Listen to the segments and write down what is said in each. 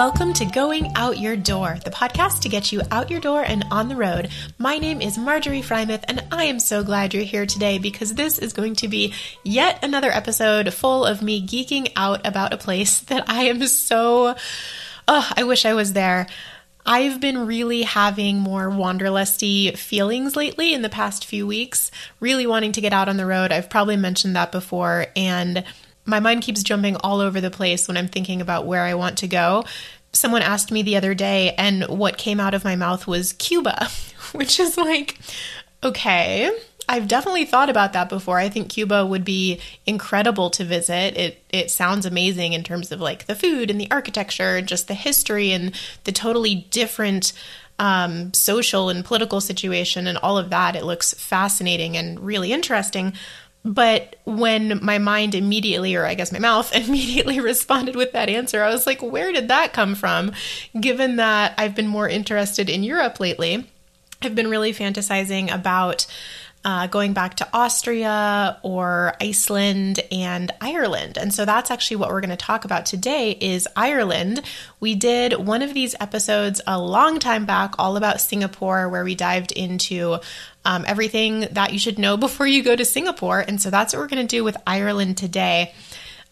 Welcome to Going Out Your Door, the podcast to get you out your door and on the road. My name is Marjorie Frymouth, and I am so glad you're here today because this is going to be yet another episode full of me geeking out about a place that I am so. Oh, I wish I was there. I've been really having more wanderlusty feelings lately in the past few weeks, really wanting to get out on the road. I've probably mentioned that before, and my mind keeps jumping all over the place when I'm thinking about where I want to go. Someone asked me the other day, and what came out of my mouth was Cuba, which is like, okay, I've definitely thought about that before. I think Cuba would be incredible to visit. It it sounds amazing in terms of like the food and the architecture and just the history and the totally different um, social and political situation and all of that. It looks fascinating and really interesting. But when my mind immediately, or I guess my mouth immediately responded with that answer, I was like, where did that come from? Given that I've been more interested in Europe lately, I've been really fantasizing about uh, going back to Austria or Iceland and Ireland. And so that's actually what we're going to talk about today is Ireland. We did one of these episodes a long time back all about Singapore where we dived into um, everything that you should know before you go to Singapore. And so that's what we're going to do with Ireland today.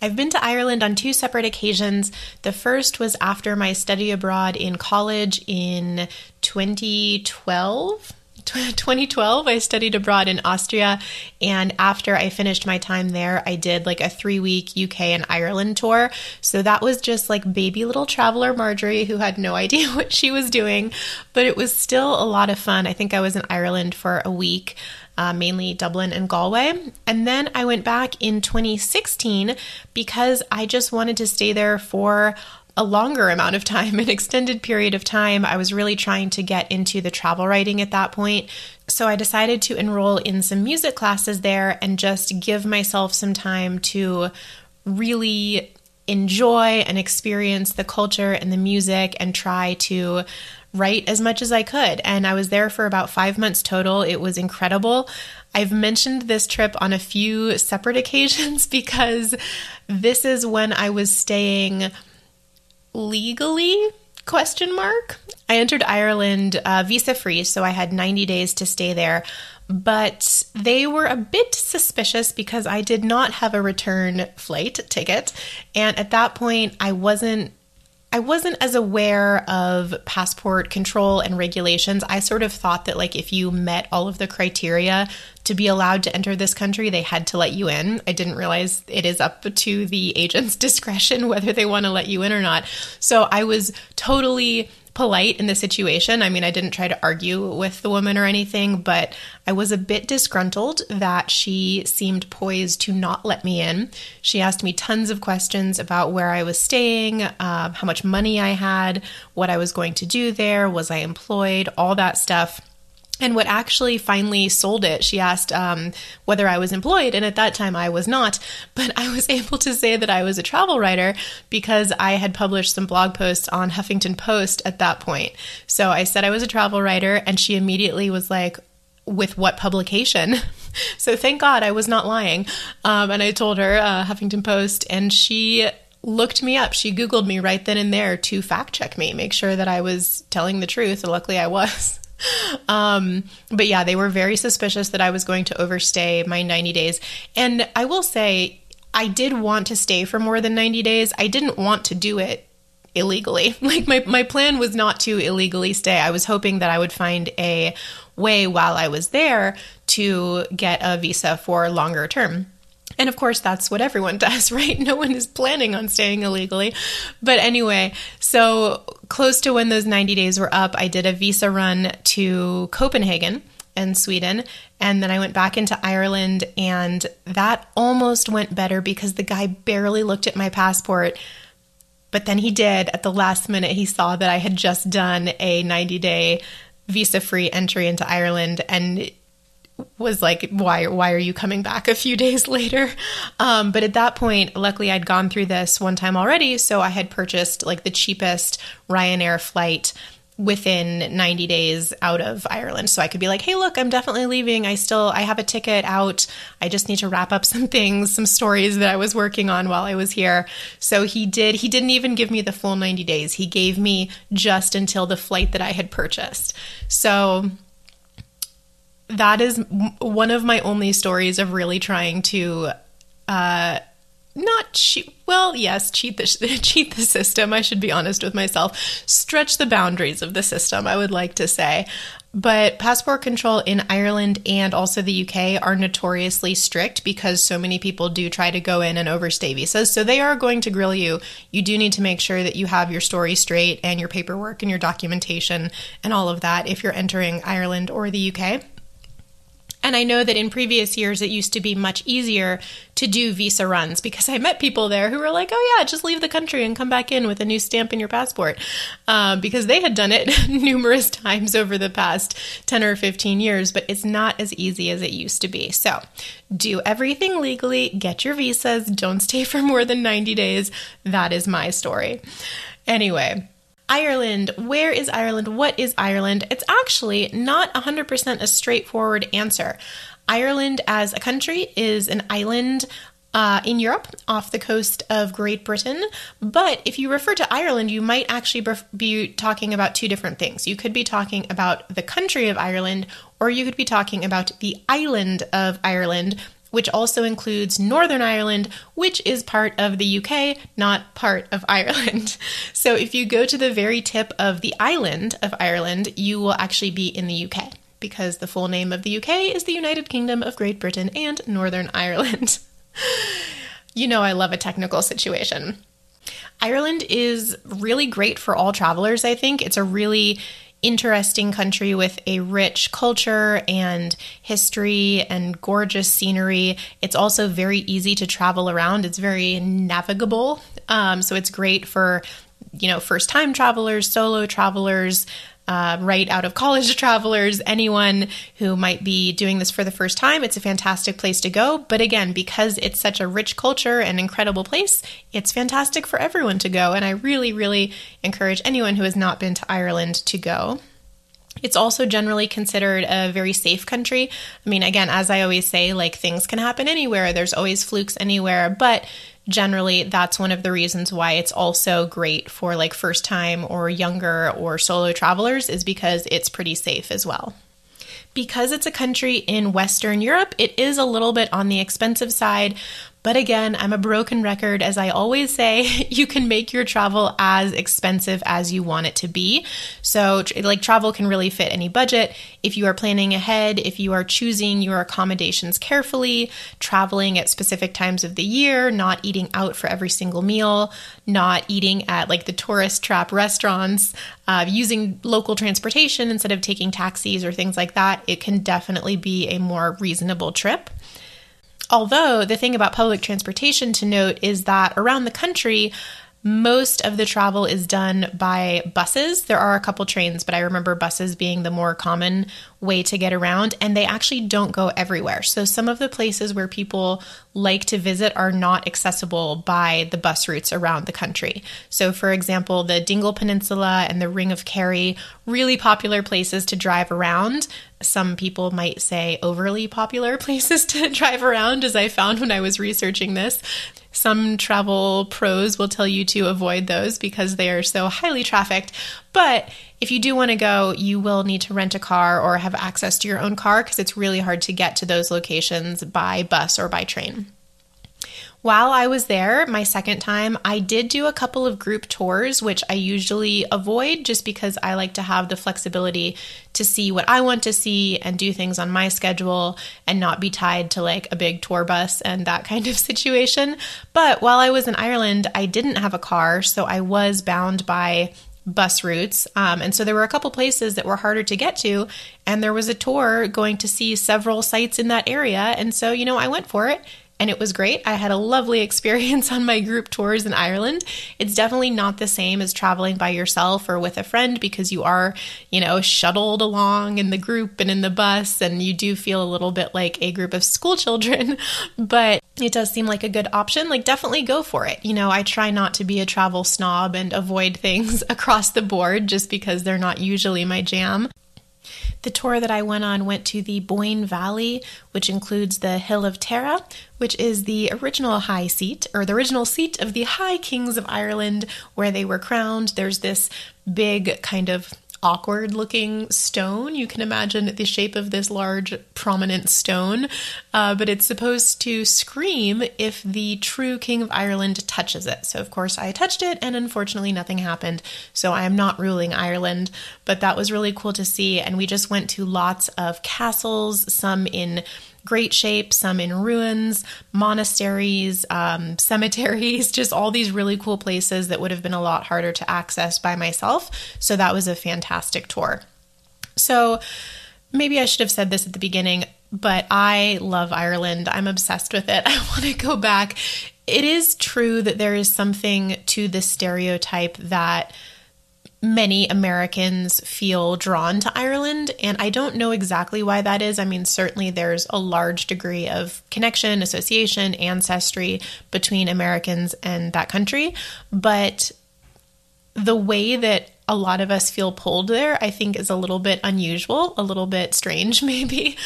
I've been to Ireland on two separate occasions. The first was after my study abroad in college in 2012. 2012, I studied abroad in Austria. And after I finished my time there, I did like a three week UK and Ireland tour. So that was just like baby little traveler Marjorie who had no idea what she was doing, but it was still a lot of fun. I think I was in Ireland for a week. Uh, mainly Dublin and Galway. And then I went back in 2016 because I just wanted to stay there for a longer amount of time, an extended period of time. I was really trying to get into the travel writing at that point. So I decided to enroll in some music classes there and just give myself some time to really enjoy and experience the culture and the music and try to write as much as I could. And I was there for about five months total. It was incredible. I've mentioned this trip on a few separate occasions because this is when I was staying legally question mark? I entered ireland uh, visa free so i had 90 days to stay there. But they were a bit suspicious because i did not have a return flight ticket. And at that point i wasn't I wasn't as aware of passport control and regulations. I sort of thought that, like, if you met all of the criteria to be allowed to enter this country, they had to let you in. I didn't realize it is up to the agent's discretion whether they want to let you in or not. So I was totally polite in the situation. I mean, I didn't try to argue with the woman or anything, but I was a bit disgruntled that she seemed poised to not let me in. She asked me tons of questions about where I was staying, uh, how much money I had, what I was going to do there, was I employed, all that stuff. And what actually finally sold it, she asked um, whether I was employed. And at that time, I was not. But I was able to say that I was a travel writer because I had published some blog posts on Huffington Post at that point. So I said I was a travel writer, and she immediately was like, with what publication? so thank God I was not lying. Um, and I told her uh, Huffington Post, and she looked me up. She Googled me right then and there to fact check me, make sure that I was telling the truth. And luckily I was. um, but yeah, they were very suspicious that I was going to overstay my 90 days. And I will say, I did want to stay for more than 90 days. I didn't want to do it illegally. Like my, my plan was not to illegally stay. I was hoping that I would find a way while I was there to get a visa for longer term. And of course, that's what everyone does, right? No one is planning on staying illegally. But anyway, so close to when those 90 days were up, I did a visa run to Copenhagen and Sweden. And then I went back into Ireland, and that almost went better because the guy barely looked at my passport. But then he did at the last minute. He saw that I had just done a 90 day visa free entry into Ireland and was like, why, why are you coming back a few days later? Um, but at that point, luckily I'd gone through this one time already. So I had purchased like the cheapest Ryanair flight within 90 days out of Ireland. So I could be like, "Hey, look, I'm definitely leaving. I still I have a ticket out. I just need to wrap up some things, some stories that I was working on while I was here." So he did he didn't even give me the full 90 days. He gave me just until the flight that I had purchased. So that is one of my only stories of really trying to uh not cheat well yes cheat the cheat the system i should be honest with myself stretch the boundaries of the system i would like to say but passport control in Ireland and also the UK are notoriously strict because so many people do try to go in and overstay visas. So they are going to grill you. You do need to make sure that you have your story straight and your paperwork and your documentation and all of that if you're entering Ireland or the UK. And I know that in previous years it used to be much easier to do visa runs because I met people there who were like, oh, yeah, just leave the country and come back in with a new stamp in your passport uh, because they had done it numerous times over the past 10 or 15 years, but it's not as easy as it used to be. So do everything legally, get your visas, don't stay for more than 90 days. That is my story. Anyway. Ireland. Where is Ireland? What is Ireland? It's actually not 100% a straightforward answer. Ireland as a country is an island uh, in Europe off the coast of Great Britain. But if you refer to Ireland, you might actually be talking about two different things. You could be talking about the country of Ireland, or you could be talking about the island of Ireland, which also includes Northern Ireland, which is part of the UK, not part of Ireland. So if you go to the very tip of the island of Ireland, you will actually be in the UK because the full name of the UK is the United Kingdom of Great Britain and Northern Ireland. you know, I love a technical situation. Ireland is really great for all travelers, I think. It's a really interesting country with a rich culture and history and gorgeous scenery. It's also very easy to travel around. It's very navigable. Um, so it's great for, you know, first time travelers, solo travelers, uh, right out of college travelers, anyone who might be doing this for the first time, it's a fantastic place to go. But again, because it's such a rich culture and incredible place, it's fantastic for everyone to go. And I really, really encourage anyone who has not been to Ireland to go. It's also generally considered a very safe country. I mean, again, as I always say, like things can happen anywhere, there's always flukes anywhere, but generally that's one of the reasons why it's also great for like first time or younger or solo travelers is because it's pretty safe as well. Because it's a country in Western Europe, it is a little bit on the expensive side, but again, I'm a broken record. As I always say, you can make your travel as expensive as you want it to be. So, like, travel can really fit any budget. If you are planning ahead, if you are choosing your accommodations carefully, traveling at specific times of the year, not eating out for every single meal, not eating at like the tourist trap restaurants, uh, using local transportation instead of taking taxis or things like that, it can definitely be a more reasonable trip. Although, the thing about public transportation to note is that around the country, most of the travel is done by buses. There are a couple trains, but I remember buses being the more common way to get around, and they actually don't go everywhere. So, some of the places where people like to visit are not accessible by the bus routes around the country. So, for example, the Dingle Peninsula and the Ring of Kerry, really popular places to drive around. Some people might say overly popular places to drive around, as I found when I was researching this. Some travel pros will tell you to avoid those because they are so highly trafficked. But if you do want to go, you will need to rent a car or have access to your own car because it's really hard to get to those locations by bus or by train. While I was there, my second time, I did do a couple of group tours, which I usually avoid just because I like to have the flexibility to see what I want to see and do things on my schedule and not be tied to like a big tour bus and that kind of situation. But while I was in Ireland, I didn't have a car, so I was bound by bus routes. Um, and so there were a couple places that were harder to get to. And there was a tour going to see several sites in that area. And so, you know, I went for it and it was great. I had a lovely experience on my group tours in Ireland. It's definitely not the same as traveling by yourself or with a friend because you are, you know, shuttled along in the group and in the bus, and you do feel a little bit like a group of school children, but it does seem like a good option. Like, definitely go for it. You know, I try not to be a travel snob and avoid things across the board just because they're not usually my jam. The tour that I went on went to the Boyne Valley, which includes the Hill of Tara, which is the original high seat, or the original seat of the High Kings of Ireland, where they were crowned. There's this big kind of awkward looking stone. You can imagine the shape of this large, prominent stone, uh, but it's supposed to scream if the true King of Ireland touches it. So, of course, I touched it, and unfortunately, nothing happened. So, I am not ruling Ireland, but that was really cool to see. And we just went to lots of castles, some in great shape, some in ruins, monasteries, um, cemeteries, just all these really cool places that would have been a lot harder to access by myself. So that was a fantastic tour. So maybe I should have said this at the beginning, but I love Ireland. I'm obsessed with it. I want to go back. It is true that there is something to the stereotype that many Americans feel drawn to Ireland. And I don't know exactly why that is. I mean, certainly there's a large degree of connection, association, ancestry between Americans and that country. But the way that a lot of us feel pulled there, I think, is a little bit unusual, a little bit strange, maybe.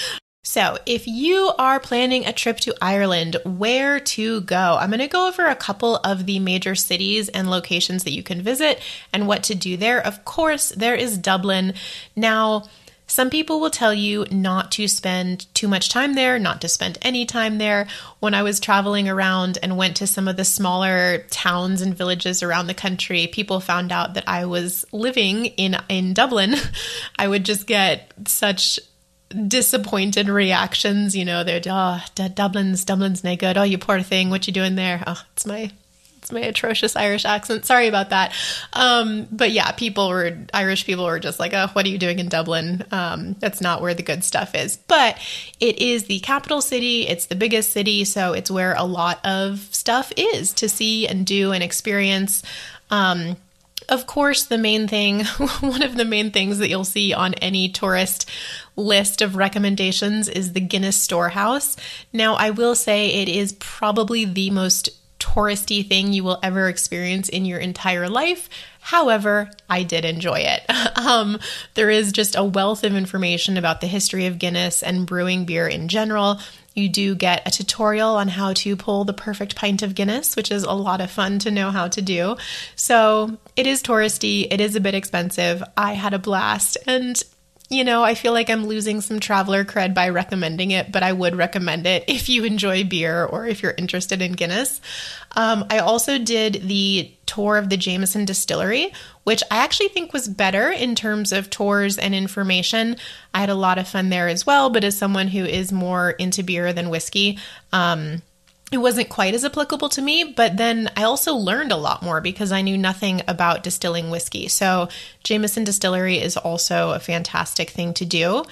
So, if you are planning a trip to Ireland, where to go? I'm going to go over a couple of the major cities and locations that you can visit and what to do there. Of course, there is Dublin. Now, some people will tell you not to spend too much time there, not to spend any time there. When I was traveling around and went to some of the smaller towns and villages around the country, people found out that I was living in in Dublin. I would just get such disappointed reactions. You know, they're oh, Dublin's Dublin's no good. Oh, you poor thing. What you doing there? Oh, it's my it's my atrocious Irish accent. Sorry about that. Um, but yeah, people were Irish people were just like, oh, what are you doing in Dublin? Um, that's not where the good stuff is. But it is the capital city. It's the biggest city, so it's where a lot of stuff is to see and do and experience. Um, of course, the main thing, one of the main things that you'll see on any tourist list of recommendations is the Guinness Storehouse. Now, I will say it is probably the most touristy thing you will ever experience in your entire life. However, I did enjoy it. um, there is just a wealth of information about the history of Guinness and brewing beer in general. You do get a tutorial on how to pull the perfect pint of Guinness, which is a lot of fun to know how to do. So it is touristy, it is a bit expensive. I had a blast, and you know, I feel like I'm losing some traveler cred by recommending it, but I would recommend it if you enjoy beer or if you're interested in Guinness. Um, I also did the tour of the Jameson Distillery, which I actually think was better in terms of tours and information. I had a lot of fun there as well, but as someone who is more into beer than whiskey, um, it wasn't quite as applicable to me, but then I also learned a lot more because I knew nothing about distilling whiskey. So, Jameson Distillery is also a fantastic thing to do.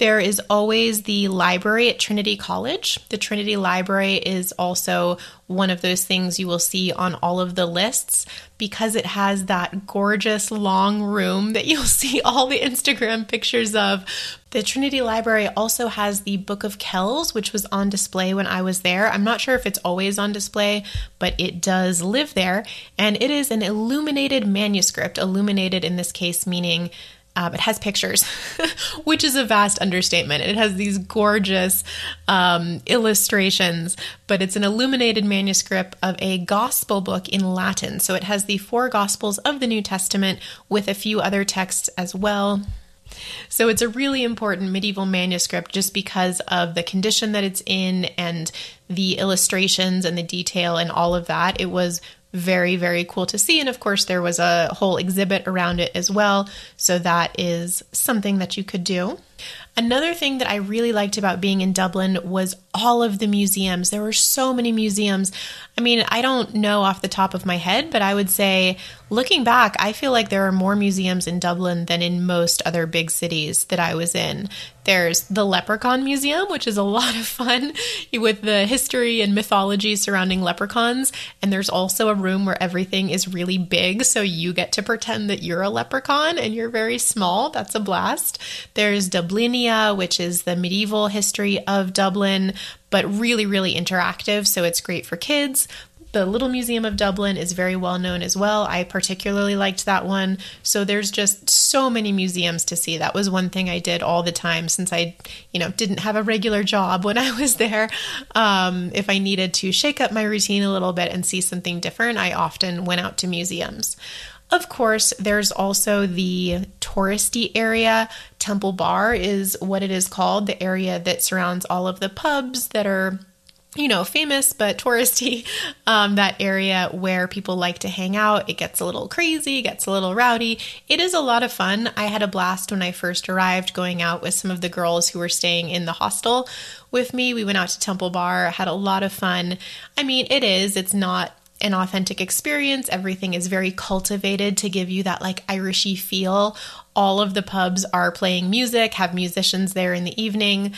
There is always the library at Trinity College. The Trinity Library is also one of those things you will see on all of the lists because it has that gorgeous long room that you'll see all the Instagram pictures of. The Trinity Library also has the Book of Kells, which was on display when I was there. I'm not sure if it's always on display, but it does live there. And it is an illuminated manuscript, illuminated in this case, meaning um, it has pictures, which is a vast understatement. It has these gorgeous um, illustrations, but it's an illuminated manuscript of a gospel book in Latin. So it has the four gospels of the New Testament with a few other texts as well. So it's a really important medieval manuscript just because of the condition that it's in and the illustrations and the detail and all of that. It was very, very cool to see. And of course, there was a whole exhibit around it as well. So that is something that you could do. Another thing that I really liked about being in Dublin was all of the museums. There were so many museums. I mean, I don't know off the top of my head, but I would say, looking back, I feel like there are more museums in Dublin than in most other big cities that I was in. There's the Leprechaun Museum, which is a lot of fun with the history and mythology surrounding leprechauns. And there's also a room where everything is really big, so you get to pretend that you're a leprechaun and you're very small. That's a blast. There's Dublinia, which is the medieval history of Dublin but really, really interactive. So it's great for kids. The Little Museum of Dublin is very well known as well. I particularly liked that one. So there's just so many museums to see. That was one thing I did all the time since I, you know, didn't have a regular job when I was there. Um, if I needed to shake up my routine a little bit and see something different, I often went out to museums. Of course, there's also the touristy area. Temple Bar is what it is called, the area that surrounds all of the pubs that are you know, famous but touristy, um, that area where people like to hang out. It gets a little crazy, gets a little rowdy. It is a lot of fun. I had a blast when I first arrived going out with some of the girls who were staying in the hostel with me. We went out to Temple Bar, had a lot of fun. I mean, it is, it's not an authentic experience. Everything is very cultivated to give you that like Irishy feel. All of the pubs are playing music, have musicians there in the evening.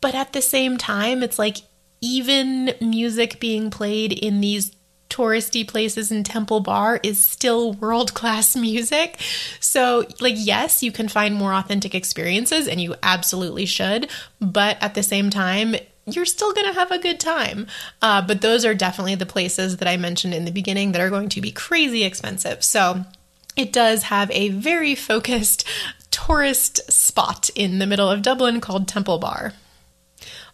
But at the same time, it's like even music being played in these touristy places in Temple Bar is still world class music. So, like, yes, you can find more authentic experiences and you absolutely should. But at the same time, you're still going to have a good time. Uh, but those are definitely the places that I mentioned in the beginning that are going to be crazy expensive. So it does have a very focused tourist spot in the middle of Dublin called Temple Bar.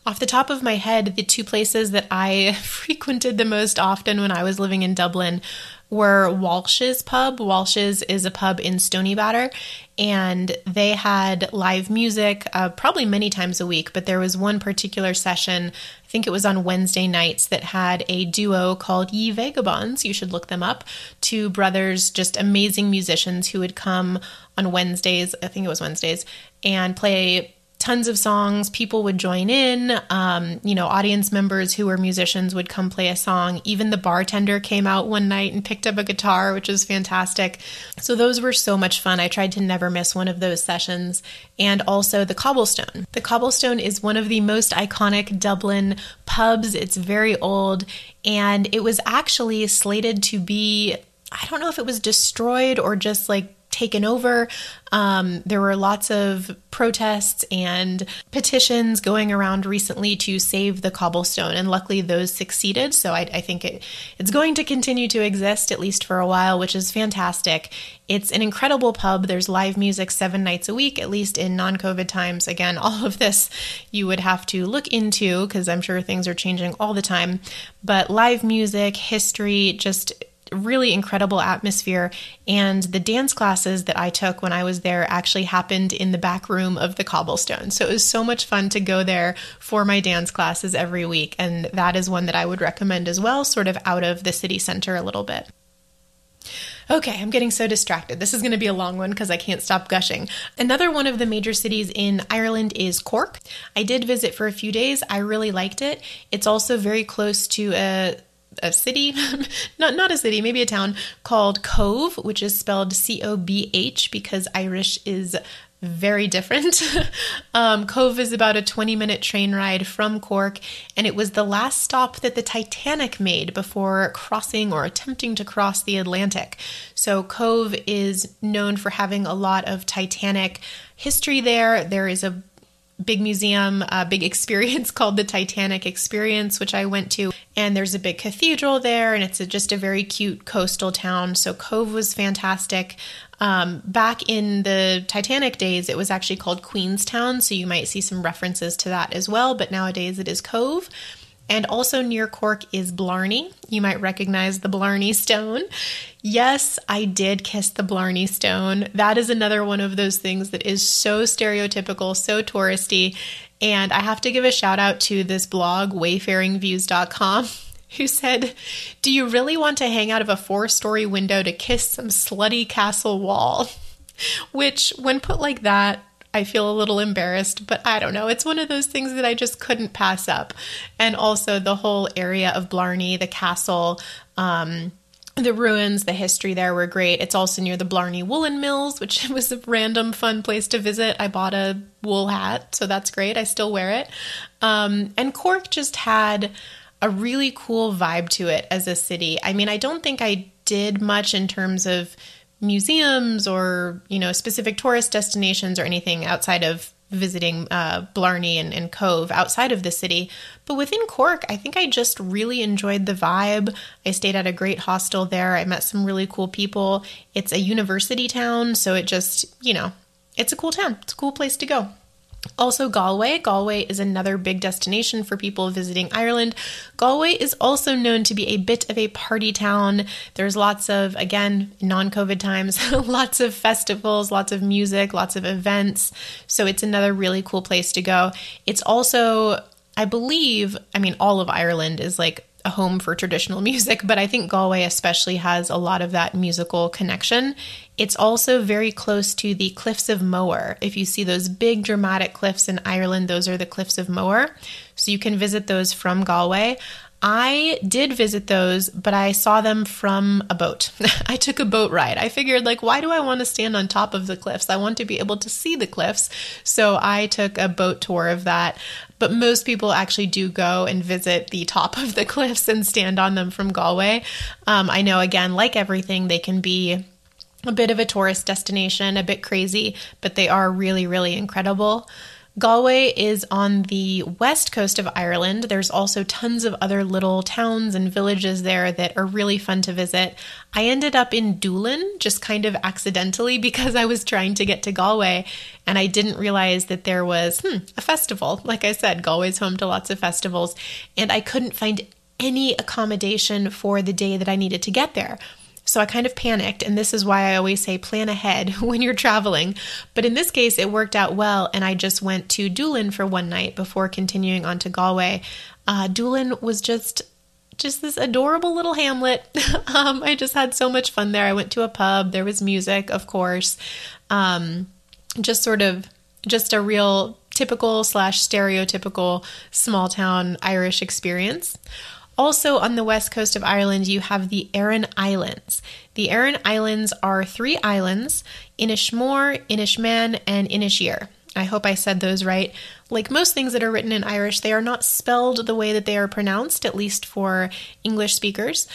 Off the top of my head, the two places that I frequented the most often when I was living in Dublin were Walsh's Pub. Walsh's is a pub in Stoneybatter, and they had live music uh, probably many times a week, but there was one particular session, I think it was on Wednesday nights, that had a duo called Ye Vagabonds. You should look them up. Two brothers, just amazing musicians who would come on Wednesdays, I think it was Wednesdays, and play tons of songs. People would join in. Um, you know, audience members who were musicians would come play a song. Even the bartender came out one night and picked up a guitar, which was fantastic. So those were so much fun. I tried to never miss one of those sessions. And also the Cobblestone. The Cobblestone is one of the most iconic Dublin pubs. It's very old, and it was actually slated to be. I don't know if it was destroyed or just like taken over. Um, there were lots of protests and petitions going around recently to save the cobblestone, and luckily those succeeded. So I, I think it, it's going to continue to exist at least for a while, which is fantastic. It's an incredible pub. There's live music seven nights a week, at least in non COVID times. Again, all of this you would have to look into because I'm sure things are changing all the time. But live music, history, just really incredible atmosphere. And the dance classes that I took when I was there actually happened in the back room of the cobblestone. So it was so much fun to go there for my dance classes every week. And that is one that I would recommend as well, sort of out of the city center a little bit. Okay, I'm getting so distracted. This is going to be a long one because I can't stop gushing. Another one of the major cities in Ireland is Cork. I did visit for a few days. I really liked it. It's also very close to a a city, not not a city, maybe a town called Cove, which is spelled C O B H because Irish is very different. um, Cobh is about a 20 minute train ride from Cork, and it was the last stop that the Titanic made before crossing or attempting to cross the Atlantic. So, Cobh is known for having a lot of Titanic history there. There is a big museum, a big experience called the Titanic Experience, which I went to. And there's a big cathedral there, and it's a, just a very cute coastal town. So Cobh was fantastic. Um, back in the Titanic days, it was actually called Queenstown, so you might see some references to that as well. But nowadays, it is Cobh. And also near Cork is Blarney. You might recognize the Blarney Stone. Yes, I did kiss the Blarney Stone. That is another one of those things that is so stereotypical, so touristy. And I have to give a shout out to this blog, wayfaringviews.com, who said, Do you really want to hang out of a four story window to kiss some slutty castle wall? Which, when put like that, I feel a little embarrassed, but I don't know. It's one of those things that I just couldn't pass up. And also the whole area of Blarney, the castle, um, the ruins, the history there were great. It's also near the Blarney Woolen Mills, which was a random fun place to visit. I bought a wool hat, so that's great. I still wear it. Um, and Cork just had a really cool vibe to it as a city. I mean, I don't think I did much in terms of museums or, you know, specific tourist destinations or anything outside of visiting uh, Blarney and, and, Cobh outside of the city. But within Cork, I think I just really enjoyed the vibe. I stayed at a great hostel there. I met some really cool people. It's a university town, so it just, you know, it's a cool town. It's a cool place to go. Also, Galway. Galway is another big destination for people visiting Ireland. Galway is also known to be a bit of a party town. There's lots of, again, non COVID times, lots of festivals, lots of music, lots of events. So it's another really cool place to go. It's also, I believe, I mean, all of Ireland is like a home for traditional music, but I think Galway especially has a lot of that musical connection. It's also very close to the Cliffs of Moher. If you see those big dramatic cliffs in Ireland, those are the Cliffs of Moher. So you can visit those from Galway. I did visit those, but I saw them from a boat. I took a boat ride. I figured, like, why do I want to stand on top of the cliffs? I want to be able to see the cliffs. So I took a boat tour of that. But most people actually do go and visit the top of the cliffs and stand on them from Galway. Um, I know, again, like everything, they can be a bit of a tourist destination, a bit crazy, but they are really, really incredible. Galway is on the west coast of Ireland. There's also tons of other little towns and villages there that are really fun to visit. I ended up in Doolin just kind of accidentally because I was trying to get to Galway and I didn't realize that there was hmm, a festival. Like I said, Galway's home to lots of festivals, and I couldn't find any accommodation for the day that I needed to get there. So I kind of panicked, and this is why I always say plan ahead when you're traveling. But in this case, it worked out well, and I just went to Doolin for one night before continuing on to Galway. Uh, Doolin was just just this adorable little hamlet. um, I just had so much fun there. I went to a pub. There was music, of course. Um, just sort of just a real typical slash stereotypical small town Irish experience. Also, on the west coast of Ireland, you have the Aran Islands. The Aran Islands are three islands Inishmore, Inishmaan, and Inisheer. I hope I said those right. Like most things that are written in Irish, they are not spelled the way that they are pronounced, at least for English speakers.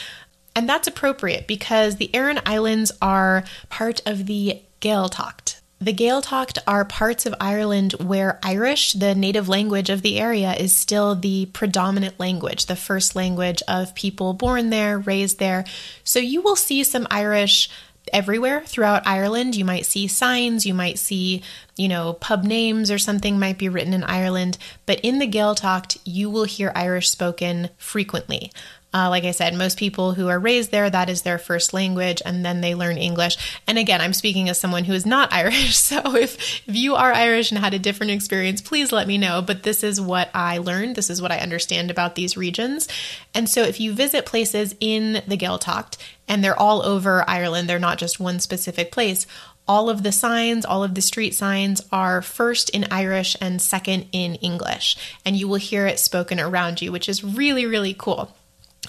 And that's appropriate because the Aran Islands are part of the Gaeltacht. The Gaeltacht are parts of Ireland where Irish, the native language of the area, is still the predominant language, the first language of people born there, raised there. So you will see some Irish everywhere throughout Ireland. You might see signs, you might see, you know, pub names or something might be written in Ireland, but in the Gaeltacht, you will hear Irish spoken frequently. Uh, like I said, most people who are raised there, that is their first language, and then they learn English. And again, I'm speaking as someone who is not Irish, so if, if you are Irish and had a different experience, please let me know. But this is what I learned, this is what I understand about these regions. And so if you visit places in the Gaeltacht, and they're all over Ireland, they're not just one specific place, all of the signs, all of the street signs are first in Irish and second in English. And you will hear it spoken around you, which is really, really cool.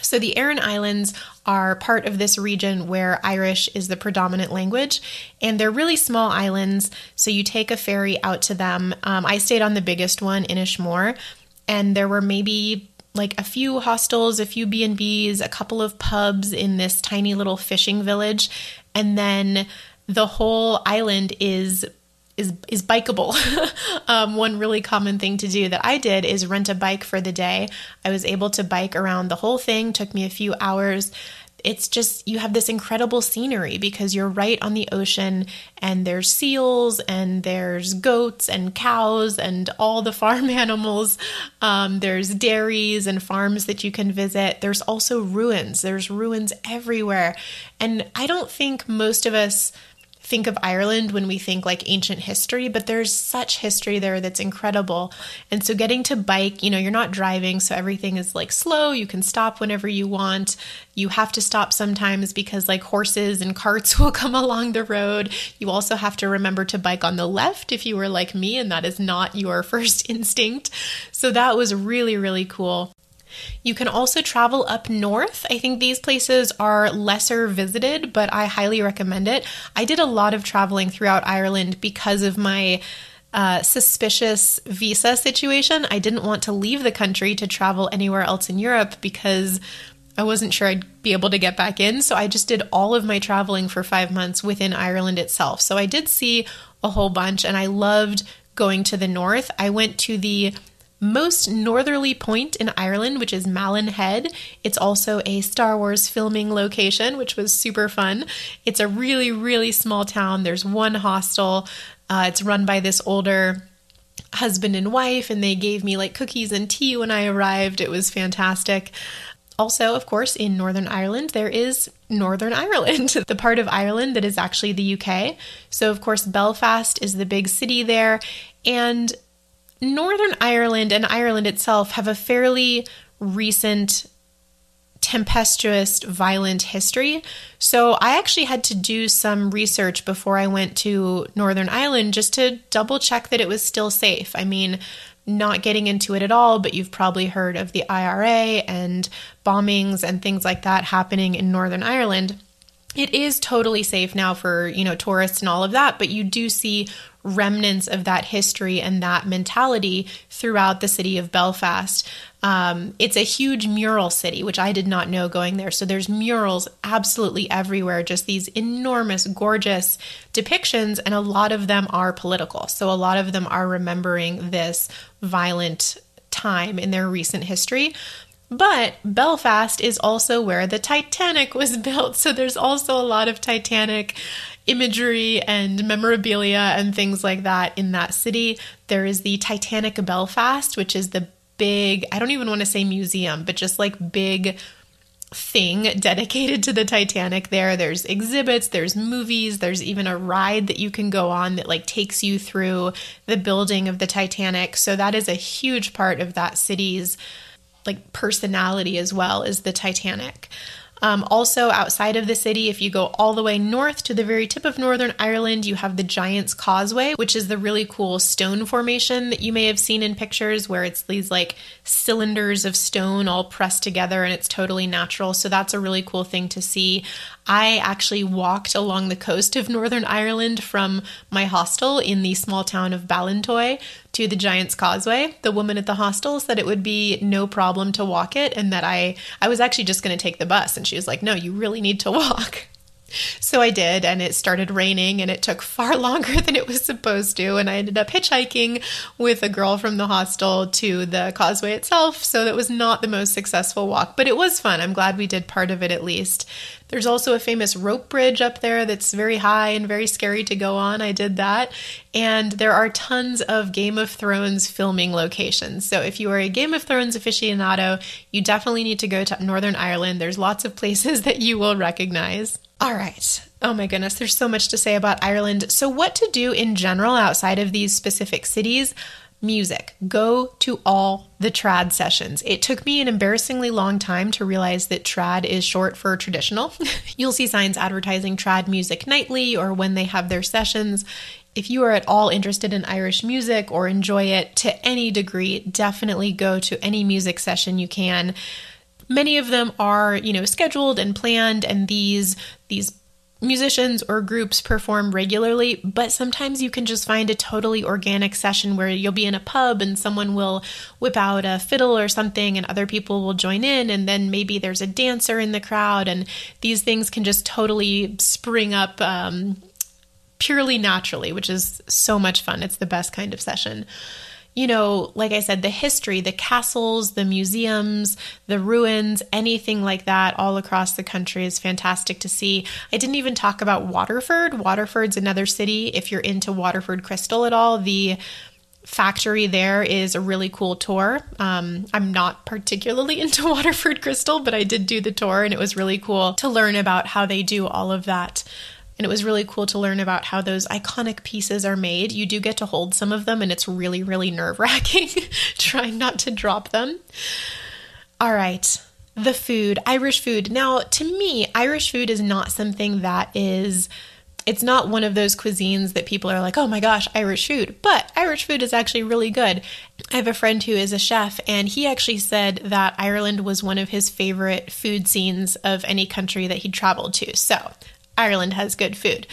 So, the Aran Islands are part of this region where Irish is the predominant language, and they're really small islands. So, you take a ferry out to them. Um, I stayed on the biggest one, Inishmore, and there were maybe like a few hostels, a few B&Bs, a couple of pubs in this tiny little fishing village, and then the whole island is is is bikeable. um, one really common thing to do that I did is rent a bike for the day. I was able to bike around the whole thing. Took me a few hours. It's just you have this incredible scenery because you're right on the ocean, and there's seals and there's goats and cows and all the farm animals. Um, there's dairies and farms that you can visit. There's also ruins. There's ruins everywhere, and I don't think most of us think of Ireland when we think like ancient history, but there's such history there that's incredible. And so getting to bike, you know, you're not driving, so everything is like slow. You can stop whenever you want. You have to stop sometimes because like horses and carts will come along the road. You also have to remember to bike on the left if you were like me and that is not your first instinct. So that was really, really cool. You can also travel up north. I think these places are lesser visited, but I highly recommend it. I did a lot of traveling throughout Ireland because of my uh, suspicious visa situation. I didn't want to leave the country to travel anywhere else in Europe because I wasn't sure I'd be able to get back in. So I just did all of my traveling for five months within Ireland itself. So I did see a whole bunch and I loved going to the north. I went to the most northerly point in Ireland, which is Malin Head. It's also a Star Wars filming location, which was super fun. It's a really, really small town. There's one hostel. Uh, it's run by this older husband and wife, and they gave me like cookies and tea when I arrived. It was fantastic. Also, of course, in Northern Ireland, there is Northern Ireland, the part of Ireland that is actually the UK. So, of course, Belfast is the big city there. And Northern Ireland and Ireland itself have a fairly recent tempestuous, violent history. So I actually had to do some research before I went to Northern Ireland just to double check that it was still safe. I mean, not getting into it at all, but you've probably heard of the IRA and bombings and things like that happening in Northern Ireland. It is totally safe now for, you know, tourists and all of that, but you do see remnants of that history and that mentality throughout the city of Belfast. Um, it's a huge mural city, which I did not know going there. So there's murals absolutely everywhere, just these enormous, gorgeous depictions, and a lot of them are political. So a lot of them are remembering this violent time in their recent history. But Belfast is also where the Titanic was built. So there's also a lot of Titanic imagery and memorabilia and things like that in that city. There is the Titanic Belfast, which is the big, I don't even want to say museum, but just like big thing dedicated to the Titanic there. There's exhibits, there's movies, there's even a ride that you can go on that like takes you through the building of the Titanic. So that is a huge part of that city's like personality as well as the Titanic. Um, also, outside of the city, if you go all the way north to the very tip of Northern Ireland, you have the Giant's Causeway, which is the really cool stone formation that you may have seen in pictures where it's these like cylinders of stone all pressed together and it's totally natural. So that's a really cool thing to see. I actually walked along the coast of Northern Ireland from my hostel in the small town of Ballintoy to the Giant's Causeway. The woman at the hostel said it would be no problem to walk it and that I I was actually just going to take the bus and she was like, "No, you really need to walk." So I did, and it started raining, and it took far longer than it was supposed to. And I ended up hitchhiking with a girl from the hostel to the causeway itself. So that was not the most successful walk, but it was fun. I'm glad we did part of it at least. There's also a famous rope bridge up there that's very high and very scary to go on. I did that. And there are tons of Game of Thrones filming locations. So if you are a Game of Thrones aficionado, you definitely need to go to Northern Ireland. There's lots of places that you will recognize. All right. Oh my goodness, there's so much to say about Ireland. So, what to do in general outside of these specific cities? Music. Go to all the trad sessions. It took me an embarrassingly long time to realize that trad is short for traditional. You'll see signs advertising trad music nightly or when they have their sessions. If you are at all interested in Irish music or enjoy it to any degree, definitely go to any music session you can many of them are you know scheduled and planned and these these musicians or groups perform regularly, but sometimes you can just find a totally organic session where you'll be in a pub and someone will whip out a fiddle or something and other people will join in, and then maybe there's a dancer in the crowd, and these things can just totally spring up um, purely naturally, which is so much fun. It's the best kind of session you know, like I said, the history, the castles, the museums, the ruins, anything like that all across the country is fantastic to see. I didn't even talk about Waterford. Waterford's another city. If you're into Waterford Crystal at all, the factory there is a really cool tour. Um, I'm not particularly into Waterford Crystal, but I did do the tour and it was really cool to learn about how they do all of that And it was really cool to learn about how those iconic pieces are made. You do get to hold some of them, and it's really, really nerve wracking trying not to drop them. All right, the food, Irish food. Now, to me, Irish food is not something that is it's not one of those cuisines that people are like, oh my gosh, Irish food. But Irish food is actually really good. I have a friend who is a chef, and he actually said that Ireland was one of his favorite food scenes of any country that he traveled to. So, Ireland has good food.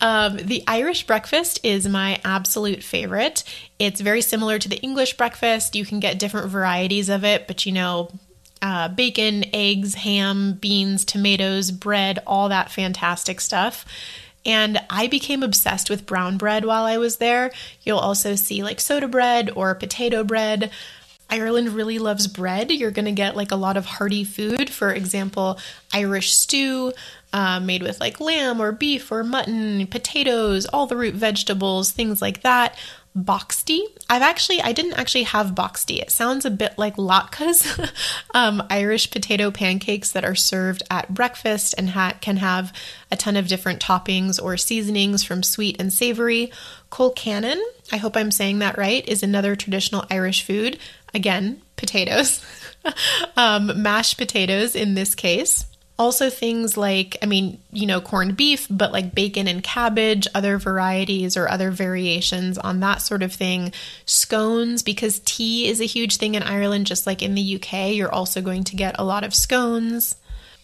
Um, the Irish breakfast is my absolute favorite. It's very similar to the English breakfast. You can get different varieties of it, but you know, uh, bacon, eggs, ham, beans, tomatoes, bread, all that fantastic stuff. And I became obsessed with brown bread while I was there. You'll also see like soda bread or potato bread. Ireland really loves bread. You're going to get like a lot of hearty food. For example, Irish stew uh, made with like lamb or beef or mutton, potatoes, all the root vegetables, things like that boxty. I've actually I didn't actually have boxty. It sounds a bit like latkes, um, Irish potato pancakes that are served at breakfast and ha- can have a ton of different toppings or seasonings from sweet and savory. Colcannon, I hope I'm saying that right, is another traditional Irish food. Again, potatoes, um, mashed potatoes in this case. Also, things like, I mean, you know, corned beef, but like bacon and cabbage, other varieties or other variations on that sort of thing. Scones, because tea is a huge thing in Ireland, just like in the UK, you're also going to get a lot of scones.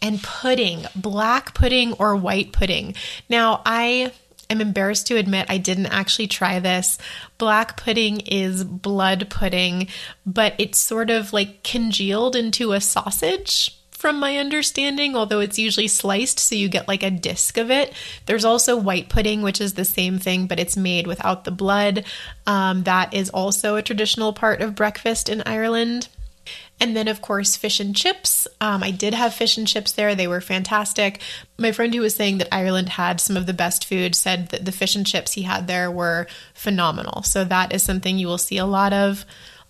And pudding, black pudding or white pudding. Now, I am embarrassed to admit I didn't actually try this. Black pudding is blood pudding, but it's sort of like congealed into a sausage from my understanding, although it's usually sliced, so you get like a disc of it. There's also white pudding, which is the same thing, but it's made without the blood. Um, that is also a traditional part of breakfast in Ireland. And then, of course, fish and chips. Um, I did have fish and chips there. They were fantastic. My friend who was saying that Ireland had some of the best food said that the fish and chips he had there were phenomenal. So, that is something you will see a lot of.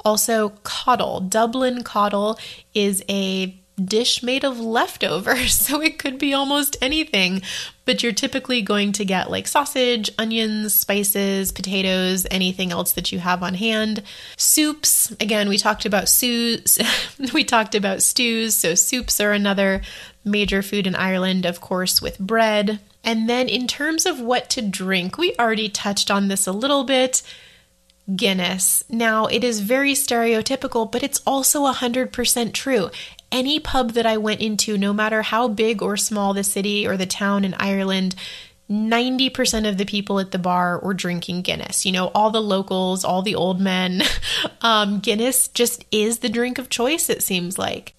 Also, coddle. Dublin coddle is a dish made of leftovers, so it could be almost anything. But you're typically going to get like sausage, onions, spices, potatoes, anything else that you have on hand. Soups, again, we talked about stews. we talked about stews, so soups are another major food in Ireland, of course, with bread. And then in terms of what to drink, we already touched on this a little bit. Guinness. Now, it is very stereotypical, but it's also 100% true any pub that I went into, no matter how big or small the city or the town in Ireland, 90% of the people at the bar were drinking Guinness. You know, all the locals, all the old men. Um, Guinness just is the drink of choice, it seems like.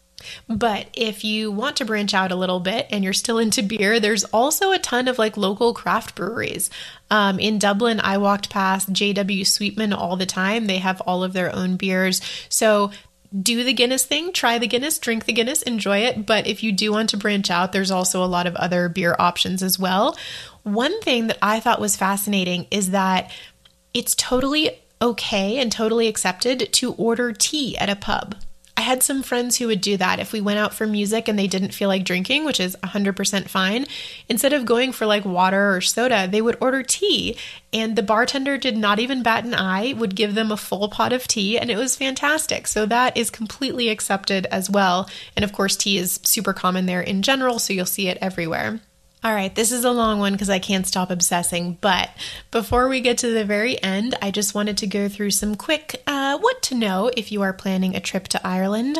But if you want to branch out a little bit and you're still into beer, there's also a ton of like local craft breweries. Um, in Dublin, I walked past JW Sweetman all the time. They have all of their own beers. So do the Guinness thing, try the Guinness, drink the Guinness, enjoy it. But if you do want to branch out, there's also a lot of other beer options as well. One thing that I thought was fascinating is that it's totally okay and totally accepted to order tea at a pub. I had some friends who would do that if we went out for music and they didn't feel like drinking, which is 100% fine. Instead of going for like water or soda, they would order tea, and the bartender did not even bat an eye, would give them a full pot of tea, and it was fantastic. So that is completely accepted as well. And of course, tea is super common there in general, so you'll see it everywhere. All right, this is a long one because I can't stop obsessing. But before we get to the very end, I just wanted to go through some quick uh, what to know if you are planning a trip to Ireland.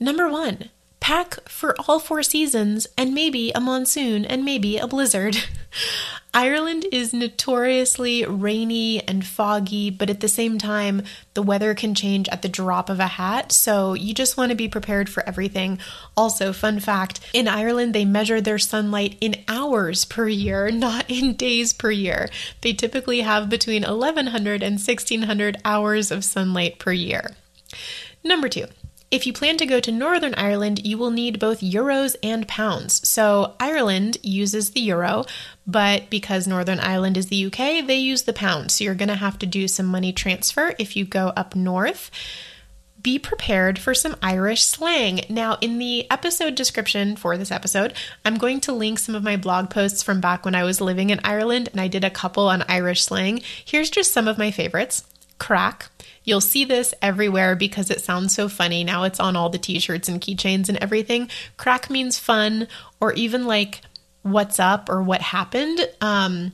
Number one, pack for all four seasons and maybe a monsoon and maybe a blizzard. Ireland is notoriously rainy and foggy, but at the same time, the weather can change at the drop of a hat, so you just want to be prepared for everything. Also, fun fact in Ireland, they measure their sunlight in hours per year, not in days per year. They typically have between 1100 and 1600 hours of sunlight per year. Number two, if you plan to go to Northern Ireland, you will need both euros and pounds. So Ireland uses the euro, but because Northern Ireland is the UK, they use the pound. So you're going to have to do some money transfer if you go up north. be prepared for some Irish slang. Now, in the episode description for this episode, I'm going to link some of my blog posts from back when I was living in Ireland and I did a couple on Irish slang. Here's just some of my favorites craic. You'll see this everywhere because it sounds so funny. Now it's on all the t shirts and keychains and everything. Craic means fun or even like what's up or what happened. Um,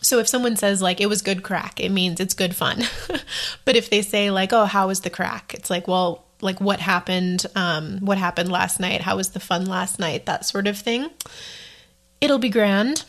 so if someone says like it was good craic, it means it's good fun. but if they say like, "Oh, how was the craic?" It's like, "Well, like what happened um what happened last night? How was the fun last night?" that sort of thing. It'll be grand.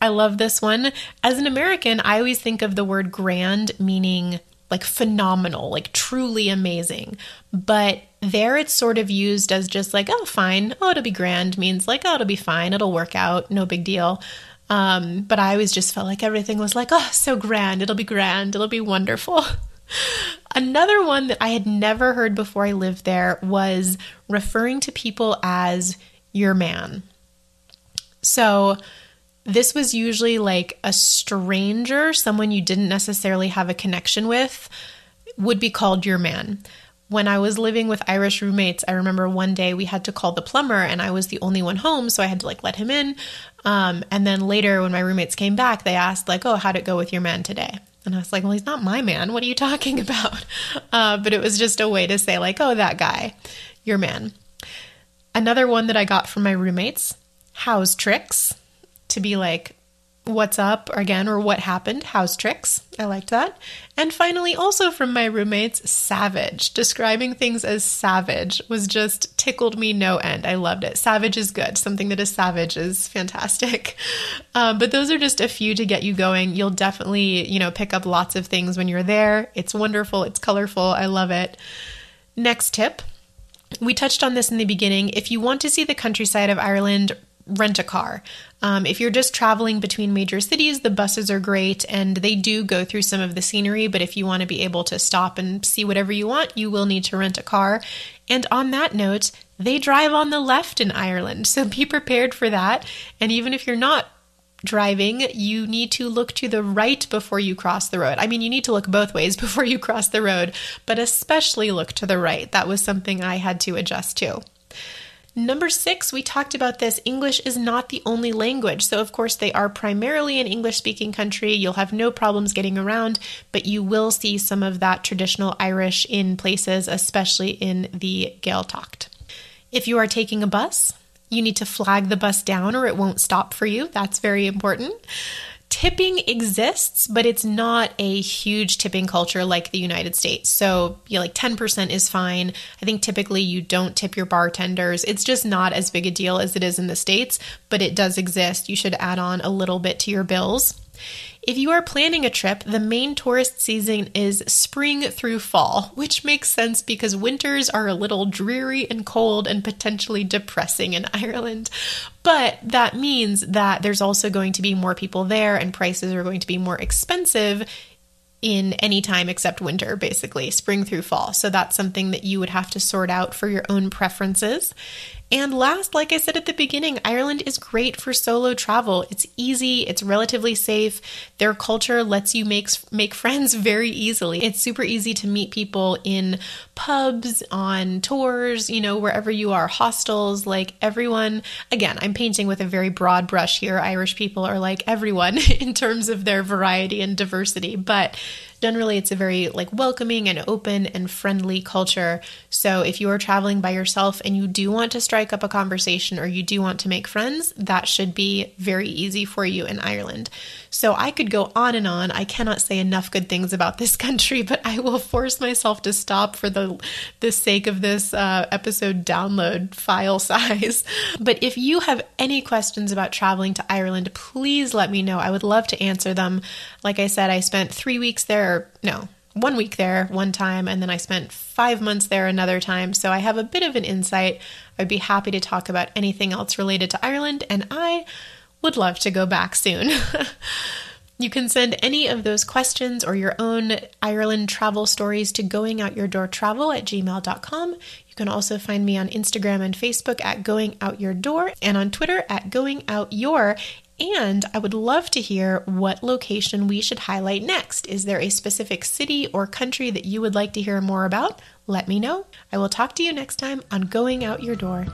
I love this one. As an American, I always think of the word grand meaning like phenomenal, like truly amazing. But there it's sort of used as just like, oh, fine. Oh, it'll be grand means like, oh, it'll be fine. It'll work out. No big deal. Um, but I always just felt like everything was like, oh, so grand. It'll be grand. It'll be wonderful. Another one that I had never heard before I lived there was referring to people as your man. So, this was usually like a stranger, someone you didn't necessarily have a connection with, would be called your man when I was living with Irish roommates, I remember one day we had to call the plumber and I was the only one home, so I had to like let him in. Um, and then later, when my roommates came back, they asked, like, oh, how'd it go with your man today? And I was like, well, he's not my man. What are you talking about? Uh, but it was just a way to say, like, oh, that guy, your man. Another one that I got from my roommates, house tricks, to be like, what's up again or what happened, house tricks. I liked that. And finally, also from my roommates, savage. Describing things as savage was just tickled me no end. I loved it. Savage is good. Something that is savage is fantastic. Um, but those are just a few to get you going. You'll definitely, you know, pick up lots of things when you're there. It's wonderful. It's colorful. I love it. Next tip. We touched on this in the beginning. If you want to see the countryside of Ireland, rent a car. Um, if you're just traveling between major cities, the buses are great and they do go through some of the scenery. But if you want to be able to stop and see whatever you want, you will need to rent a car. And on that note, they drive on the left in Ireland. So be prepared for that. And even if you're not driving, you need to look to the right before you cross the road. I mean, you need to look both ways before you cross the road, but especially look to the right. That was something I had to adjust to. Number six, we talked about this. English is not the only language. So, of course, they are primarily an English speaking country. You'll have no problems getting around, but you will see some of that traditional Irish in places, especially in the Gaeltacht. If you are taking a bus, you need to flag the bus down or it won't stop for you. That's very important tipping exists, but it's not a huge tipping culture like the United States. So, you know, like 10% is fine. I think typically you don't tip your bartenders. It's just not as big a deal as it is in the States, but it does exist. You should add on a little bit to your bills. If you are planning a trip, the main tourist season is spring through fall, which makes sense because winters are a little dreary and cold and potentially depressing in Ireland. But that means that there's also going to be more people there and prices are going to be more expensive in any time except winter, basically, spring through fall. So that's something that you would have to sort out for your own preferences. And last, like I said at the beginning, Ireland is great for solo travel. It's easy, it's relatively safe. Their culture lets you make make friends very easily. It's super easy to meet people in pubs, on tours, you know, wherever you are, hostels, like everyone. Again, I'm painting with a very broad brush here. Irish people are like everyone in terms of their variety and diversity, but generally it's a very like welcoming and open and friendly culture. So if you are traveling by yourself and you do want to strike up a conversation or you do want to make friends, that should be very easy for you in Ireland. So I could go on and on. I cannot say enough good things about this country, but I will force myself to stop for the the sake of this uh, episode download file size. But if you have any questions about traveling to Ireland, please let me know. I would love to answer them. Like I said, I spent three weeks there. No, one week there one time, and then I spent five months there another time. So I have a bit of an insight. I'd be happy to talk about anything else related to Ireland, and I would love to go back soon. you can send any of those questions or your own Ireland travel stories to goingoutyourdoortravel at gmail.com. You can also find me on Instagram and Facebook at Going Out Your Door and on Twitter at Going Out Your. And I would love to hear what location we should highlight next. Is there a specific city or country that you would like to hear more about? Let me know. I will talk to you next time on Going Out Your Door.